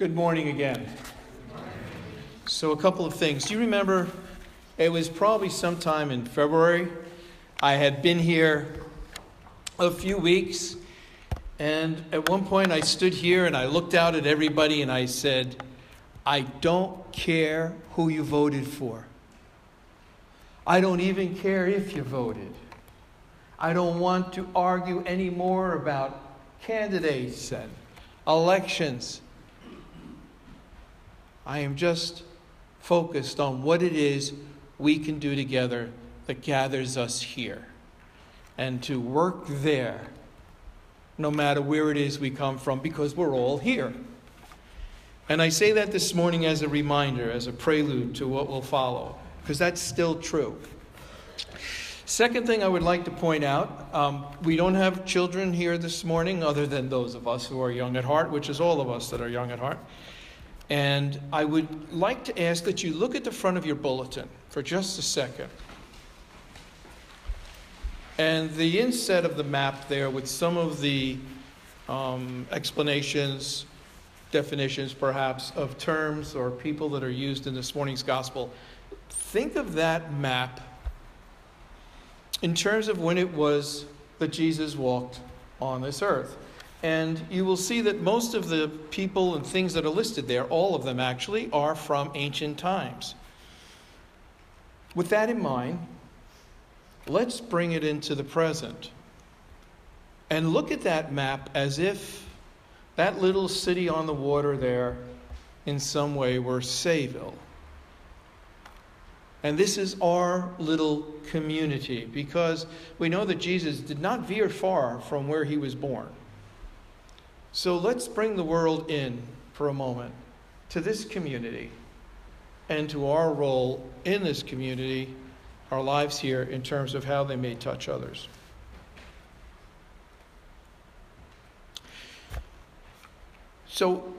Good morning again. So, a couple of things. Do you remember? It was probably sometime in February. I had been here a few weeks, and at one point I stood here and I looked out at everybody and I said, I don't care who you voted for. I don't even care if you voted. I don't want to argue anymore about candidates and elections. I am just focused on what it is we can do together that gathers us here and to work there no matter where it is we come from because we're all here. And I say that this morning as a reminder, as a prelude to what will follow, because that's still true. Second thing I would like to point out um, we don't have children here this morning other than those of us who are young at heart, which is all of us that are young at heart. And I would like to ask that you look at the front of your bulletin for just a second. And the inset of the map there with some of the um, explanations, definitions perhaps, of terms or people that are used in this morning's gospel. Think of that map in terms of when it was that Jesus walked on this earth. And you will see that most of the people and things that are listed there, all of them actually, are from ancient times. With that in mind, let's bring it into the present and look at that map as if that little city on the water there in some way were Sayville. And this is our little community because we know that Jesus did not veer far from where he was born. So let's bring the world in for a moment to this community and to our role in this community, our lives here, in terms of how they may touch others. So,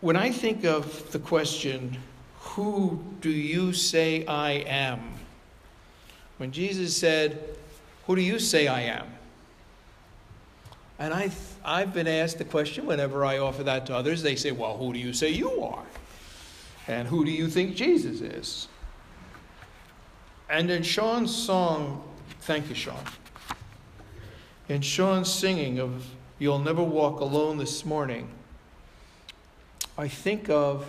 when I think of the question, Who do you say I am? When Jesus said, Who do you say I am? And I, I've been asked the question whenever I offer that to others. They say, Well, who do you say you are? And who do you think Jesus is? And in Sean's song, thank you, Sean. In Sean's singing of You'll Never Walk Alone this morning, I think of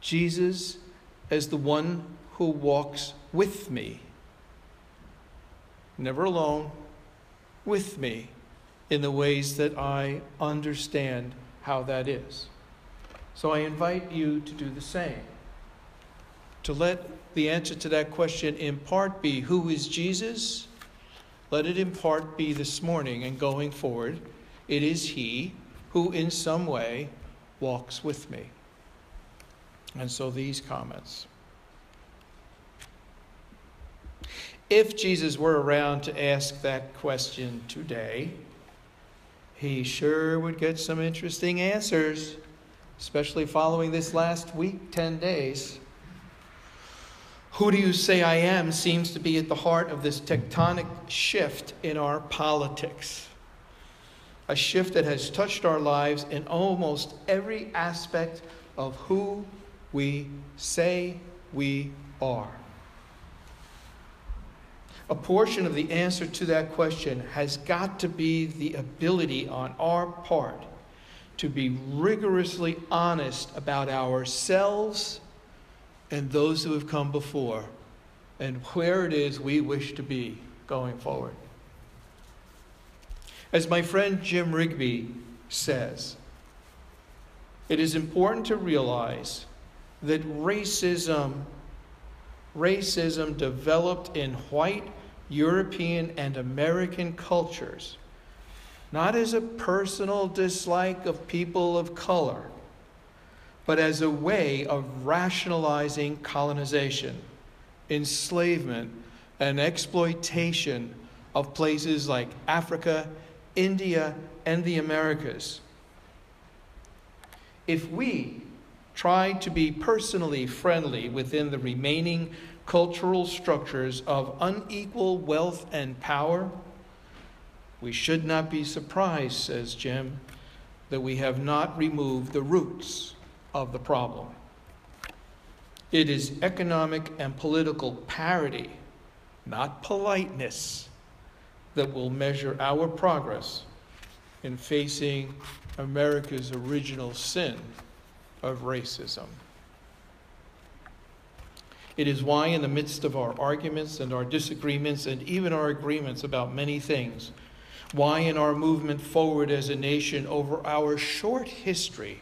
Jesus as the one who walks with me. Never alone, with me in the ways that I understand how that is. So I invite you to do the same. To let the answer to that question in part be who is Jesus? Let it in part be this morning and going forward. It is He who, in some way, walks with me. And so these comments. If Jesus were around to ask that question today, he sure would get some interesting answers, especially following this last week, 10 days. Who do you say I am seems to be at the heart of this tectonic shift in our politics. A shift that has touched our lives in almost every aspect of who we say we are. A portion of the answer to that question has got to be the ability on our part to be rigorously honest about ourselves and those who have come before and where it is we wish to be going forward. As my friend Jim Rigby says, it is important to realize that racism racism developed in white European and American cultures, not as a personal dislike of people of color, but as a way of rationalizing colonization, enslavement, and exploitation of places like Africa, India, and the Americas. If we try to be personally friendly within the remaining cultural structures of unequal wealth and power, we should not be surprised, says Jim, that we have not removed the roots of the problem. It is economic and political parity, not politeness, that will measure our progress in facing America's original sin of racism. It is why, in the midst of our arguments and our disagreements and even our agreements about many things, why, in our movement forward as a nation over our short history,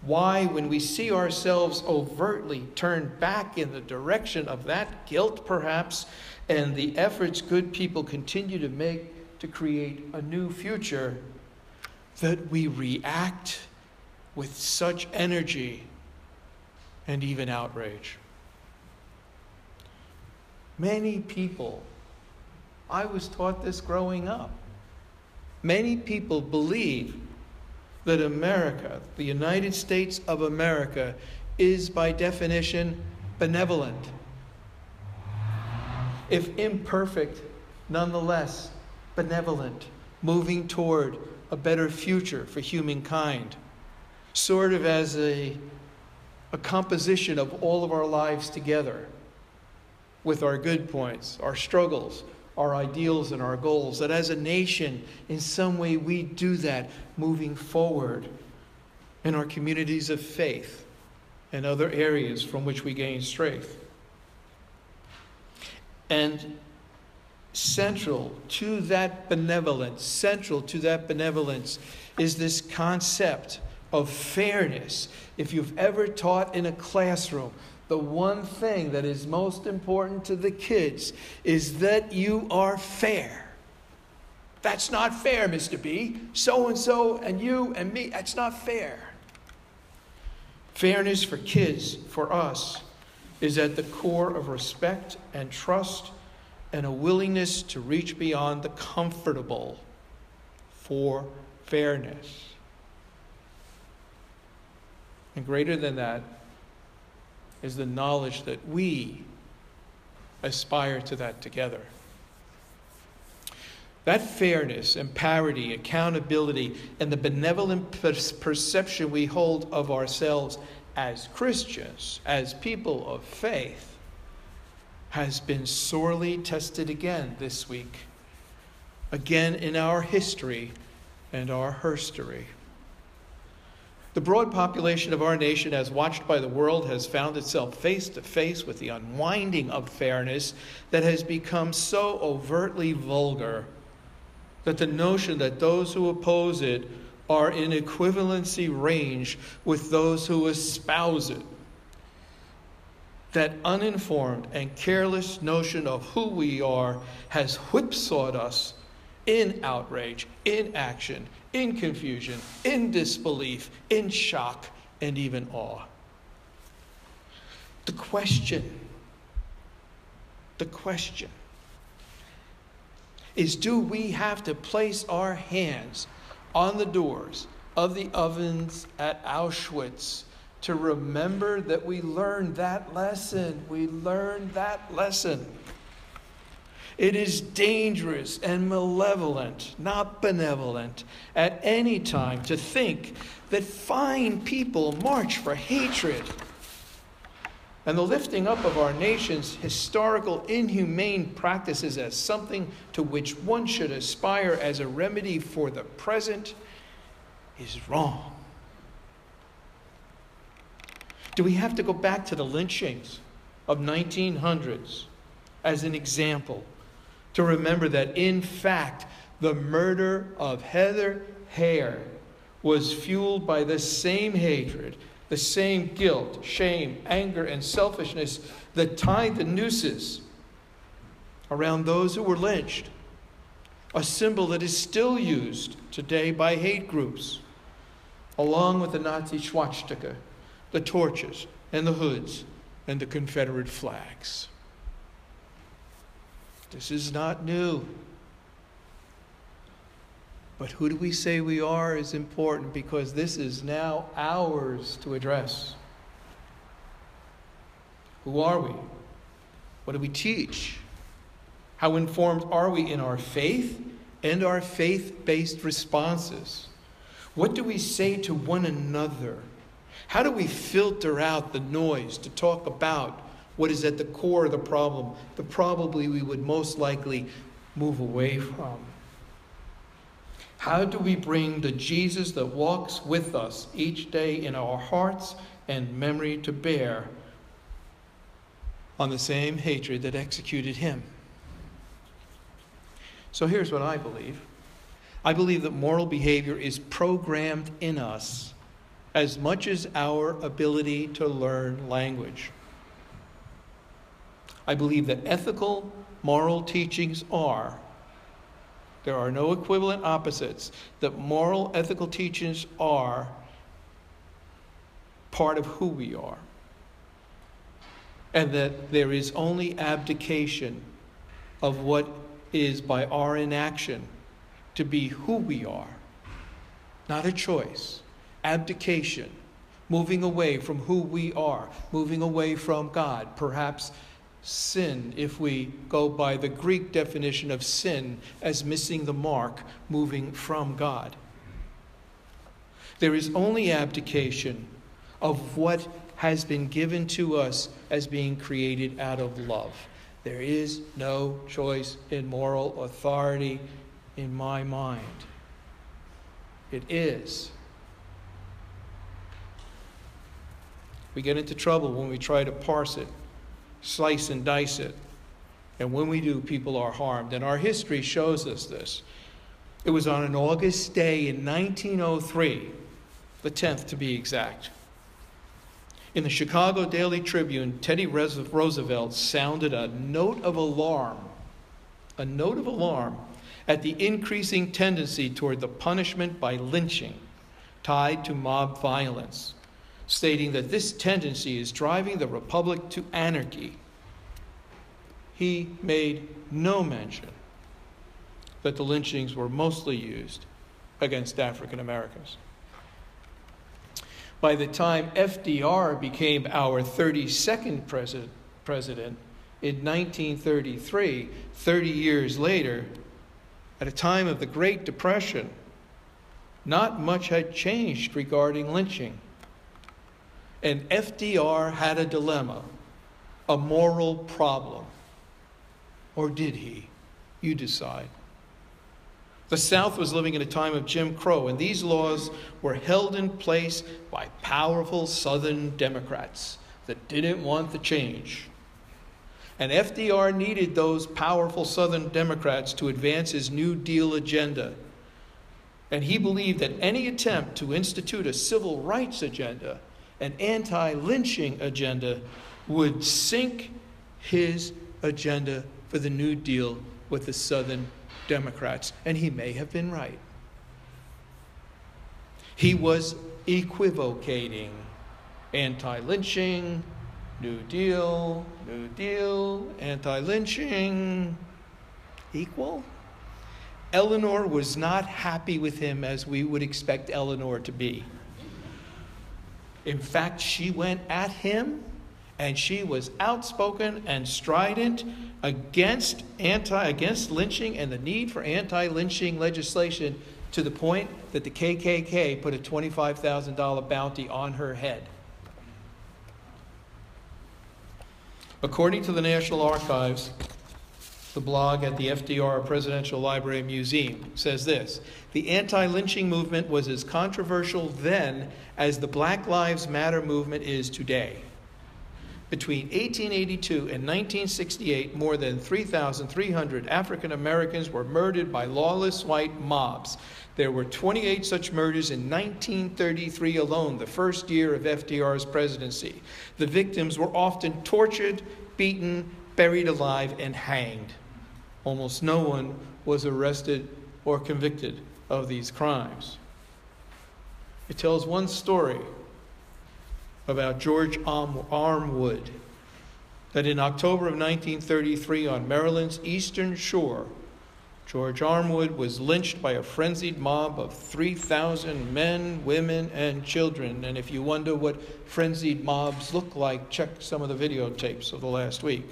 why, when we see ourselves overtly turned back in the direction of that guilt, perhaps, and the efforts good people continue to make to create a new future, that we react with such energy and even outrage. Many people, I was taught this growing up, many people believe that America, the United States of America, is by definition benevolent. If imperfect, nonetheless benevolent, moving toward a better future for humankind, sort of as a, a composition of all of our lives together with our good points, our struggles, our ideals, and our goals. That as a nation, in some way, we do that moving forward in our communities of faith and other areas from which we gain strength. And central to that benevolence, central to that benevolence, is this concept of fairness. If you've ever taught in a classroom, the one thing that is most important to the kids is that you are fair. That's not fair, Mr. B. So and so and you and me, that's not fair. Fairness for kids, for us, is at the core of respect and trust and a willingness to reach beyond the comfortable for fairness. And greater than that is the knowledge that we aspire to that together. That fairness and parity, accountability, and the benevolent perception we hold of ourselves as Christians, as people of faith, has been sorely tested again this week, again in our history and our herstory. The broad population of our nation, as watched by the world, has found itself face to face with the unwinding of fairness that has become so overtly vulgar that the notion that those who oppose it are in equivalency range with those who espouse it. That uninformed and careless notion of who we are has whipsawed us in outrage, in action, in confusion, in disbelief, in shock, and even awe. The question, the question is do we have to place our hands on the doors of the ovens at Auschwitz to remember that we learned that lesson? We learned that lesson. It is dangerous and malevolent, not benevolent, at any time to think that fine people march for hatred. And the lifting up of our nation's historical inhumane practices as something to which one should aspire as a remedy for the present is wrong. Do we have to go back to the lynchings of 1900s as an example to remember that, in fact, the murder of Heather Heyer was fueled by the same hatred, the same guilt, shame, anger, and selfishness that tied the nooses around those who were lynched, a symbol that is still used today by hate groups, along with the Nazi swastika, the torches, and the hoods, and the Confederate flags. This is not new. But who do we say we are is important because this is now ours to address. Who are we? What do we teach? How informed are we in our faith and our faith based responses? What do we say to one another How do we filter out the noise to talk about what is at the core of the problem, the probably we would most likely move away from? How do we bring the Jesus that walks with us each day in our hearts and memory to bear on the same hatred that executed him? So here's what I believe I believe that moral behavior is programmed in us as much as our ability to learn language. I believe that ethical, moral teachings are, there are no equivalent opposites, that moral, ethical teachings are part of who we are. And that there is only abdication of what is by our inaction to be who we are, not a choice. Abdication, moving away from who we are, moving away from God, perhaps sin, if we go by the Greek definition of sin as missing the mark, moving from God. There is only abdication of what has been given to us as being created out of love. There is no choice in moral authority in my mind. It is We get into trouble when we try to parse it, slice and dice it. And when we do, people are harmed. And our history shows us this. It was on an August day in 1903, the 10th to be exact. In the Chicago Daily Tribune, Teddy Roosevelt sounded a note of alarm, a note of alarm at the increasing tendency toward the punishment by lynching tied to mob violence stating that this tendency is driving the republic to anarchy. He made no mention that the lynchings were mostly used against African Americans. By the time FDR became our 32nd president, president in 1933, 30 years later, at a time of the Great Depression, not much had changed regarding lynching. And FDR had a dilemma, a moral problem. Or did he? You decide. The South was living in a time of Jim Crow, and these laws were held in place by powerful Southern Democrats that didn't want the change. And FDR needed those powerful Southern Democrats to advance his New Deal agenda. And he believed that any attempt to institute a civil rights agenda an anti lynching agenda would sink his agenda for the New Deal with the Southern Democrats. And he may have been right. He was equivocating anti lynching, New Deal, New Deal, anti lynching, equal. Eleanor was not happy with him as we would expect Eleanor to be. In fact, she went at him and she was outspoken and strident against anti against lynching and the need for anti-lynching legislation to the point that the KKK put a $25,000 bounty on her head. According to the National Archives, the blog at the FDR Presidential Library Museum says this The anti lynching movement was as controversial then as the Black Lives Matter movement is today. Between 1882 and 1968, more than 3,300 African Americans were murdered by lawless white mobs. There were 28 such murders in 1933 alone, the first year of FDR's presidency. The victims were often tortured, beaten, buried alive, and hanged. Almost no one was arrested or convicted of these crimes. It tells one story about George Armwood that in October of 1933 on Maryland's eastern shore, George Armwood was lynched by a frenzied mob of 3,000 men, women, and children. And if you wonder what frenzied mobs look like, check some of the videotapes of the last week.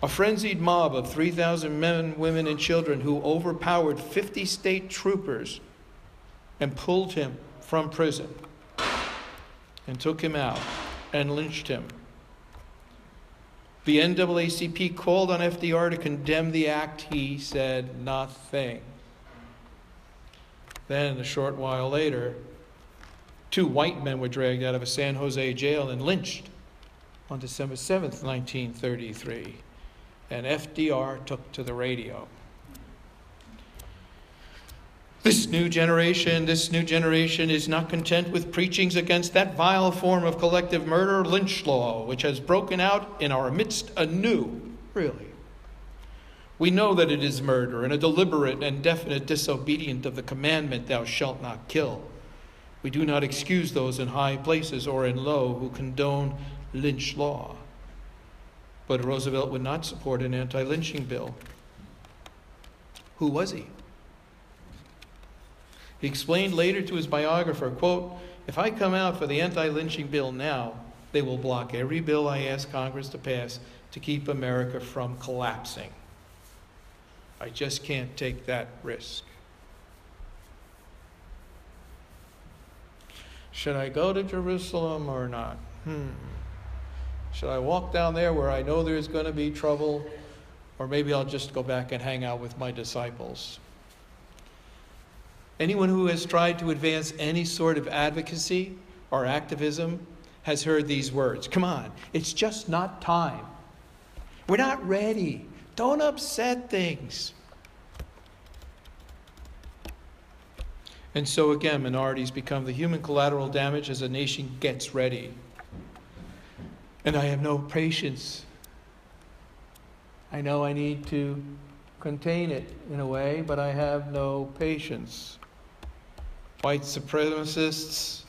A frenzied mob of 3,000 men, women, and children who overpowered 50 state troopers and pulled him from prison. and took him out and lynched him. The NAACP called on FDR to condemn the act. He said nothing. Then, a short while later, two white men were dragged out of a San Jose jail and lynched on December 7th, 1933. And FDR took to the radio. This new generation, this new generation is not content with preachings against that vile form of collective murder, lynch law, which has broken out in our midst anew. Really. We know that it is murder and a deliberate and definite disobedience of the commandment, Thou shalt not kill. We do not excuse those in high places or in low who condone lynch law. But Roosevelt would not support an anti lynching bill. Who was he? He explained later to his biographer, quote, If I come out for the anti-lynching bill now, they will block every bill I ask Congress to pass to keep America from collapsing. I just can't take that risk. Should I go to Jerusalem or not? Hmm. Should I walk down there where I know there's going to be trouble? Or maybe I'll just go back and hang out with my disciples. Anyone who has tried to advance any sort of advocacy or activism has heard these words Come on, it's just not time. We're not ready. Don't upset things. And so again, minorities become the human collateral damage as a nation gets ready. And I have no patience. I know I need to contain it in a way, but I have no patience white supremacists,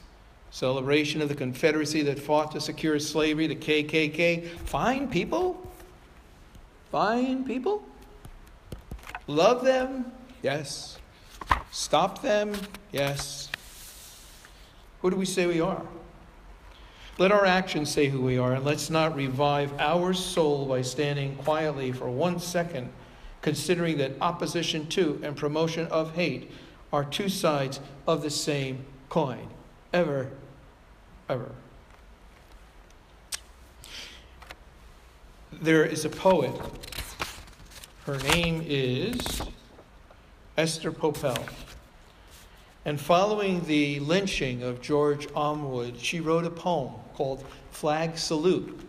celebration of the Confederacy that fought to secure slavery, the KKK. Fine people. Fine people. Love them? Yes. Stop them? Yes. Who do we say we are? Let our actions say who we are, and let's not revive our soul by standing quietly for one second, considering that opposition to and promotion of hate are two sides of the same coin. Ever, ever. There is a poet. Her name is Esther Popel. And following the lynching of George Armwood, she wrote a poem called Flag Salute.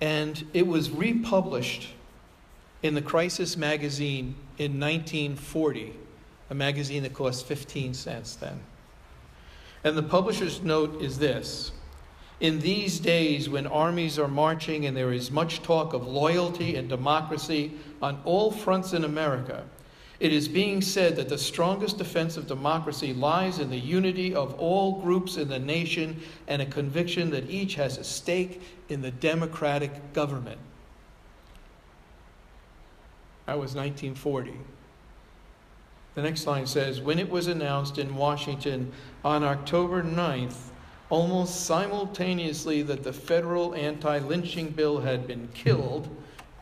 And it was republished in the Crisis magazine in 1940 a magazine that cost 15 cents then. And the publisher's note is this In these days when armies are marching and there is much talk of loyalty and democracy on all fronts in America, it is being said that the strongest defense of democracy lies in the unity of all groups in the nation and a conviction that each has a stake in the democratic government. That was 1940. The next line says When it was announced in Washington on October 9th, almost simultaneously that the federal anti lynching bill had been killed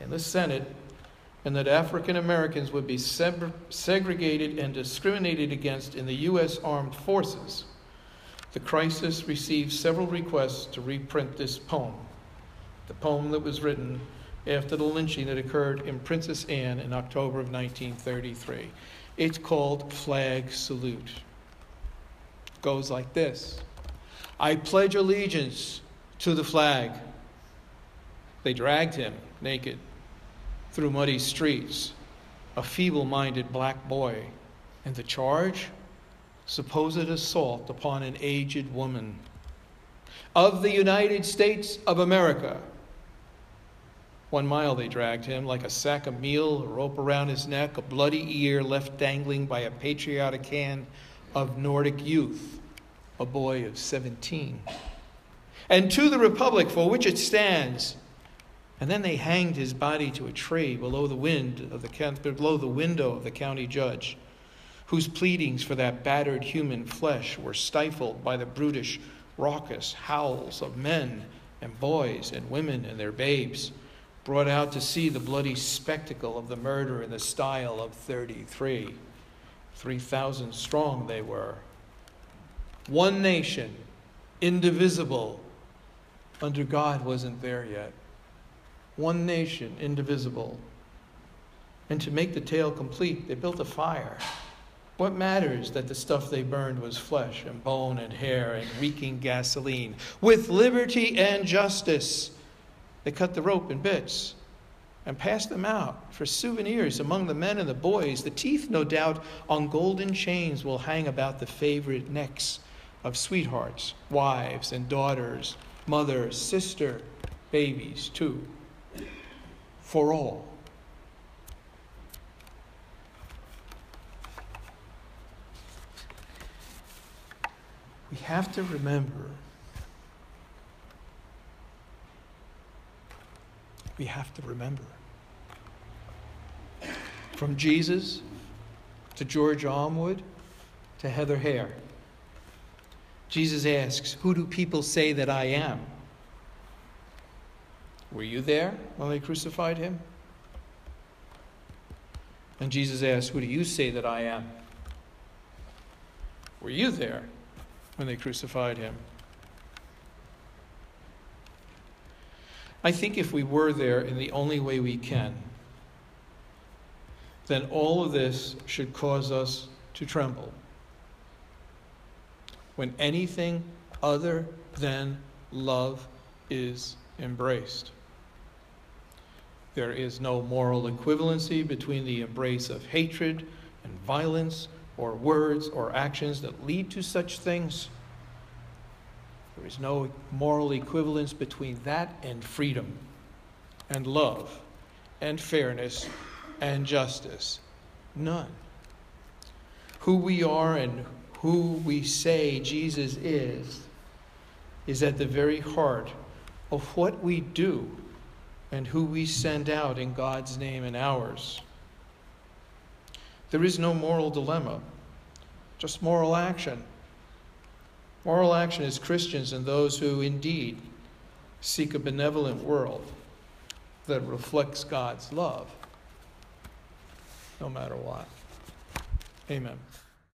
in the Senate and that African Americans would be segregated and discriminated against in the U.S. armed forces, the crisis received several requests to reprint this poem, the poem that was written after the lynching that occurred in Princess Anne in October of 1933. It's called Flag Salute. It goes like this I pledge allegiance to the flag. They dragged him naked through muddy streets, a feeble minded black boy, and the charge? Supposed assault upon an aged woman. Of the United States of America. One mile they dragged him, like a sack of meal, a rope around his neck, a bloody ear left dangling by a patriotic hand of Nordic youth, a boy of 17. And to the republic for which it stands. And then they hanged his body to a tree below the wind of the below the window of the county judge, whose pleadings for that battered human flesh were stifled by the brutish, raucous howls of men and boys and women and their babes brought out to see the bloody spectacle of the murder in the style of 33. 3,000 strong they were. One nation, indivisible, under God wasn't there yet. One nation, indivisible. And to make the tale complete, they built a fire. What matters that the stuff they burned was flesh and bone and hair and reeking gasoline? With liberty and justice, they cut the rope in bits and passed them out for souvenirs among the men and the boys. The teeth, no doubt, on golden chains will hang about the favorite necks of sweethearts, wives, and daughters, mother, sister, babies, too. For all. We have to remember we have to remember. From Jesus to George Armwood to Heather Hare. Jesus asks, Who do people say that I am? Were you there when they crucified him? And Jesus asked, Who do you say that I am? Were you there when they crucified him? I think if we were there in the only way we can, then all of this should cause us to tremble. When anything other than love is embraced, there is no moral equivalency between the embrace of hatred and violence or words or actions that lead to such things. There is no moral equivalence between that and freedom and love and fairness and justice. None. Who we are and who we say Jesus is is at the very heart of what we do and who we send out in God's name and ours. There is no moral dilemma, just moral action. Moral action is Christians and those who indeed seek a benevolent world that reflects God's love, no matter what. Amen.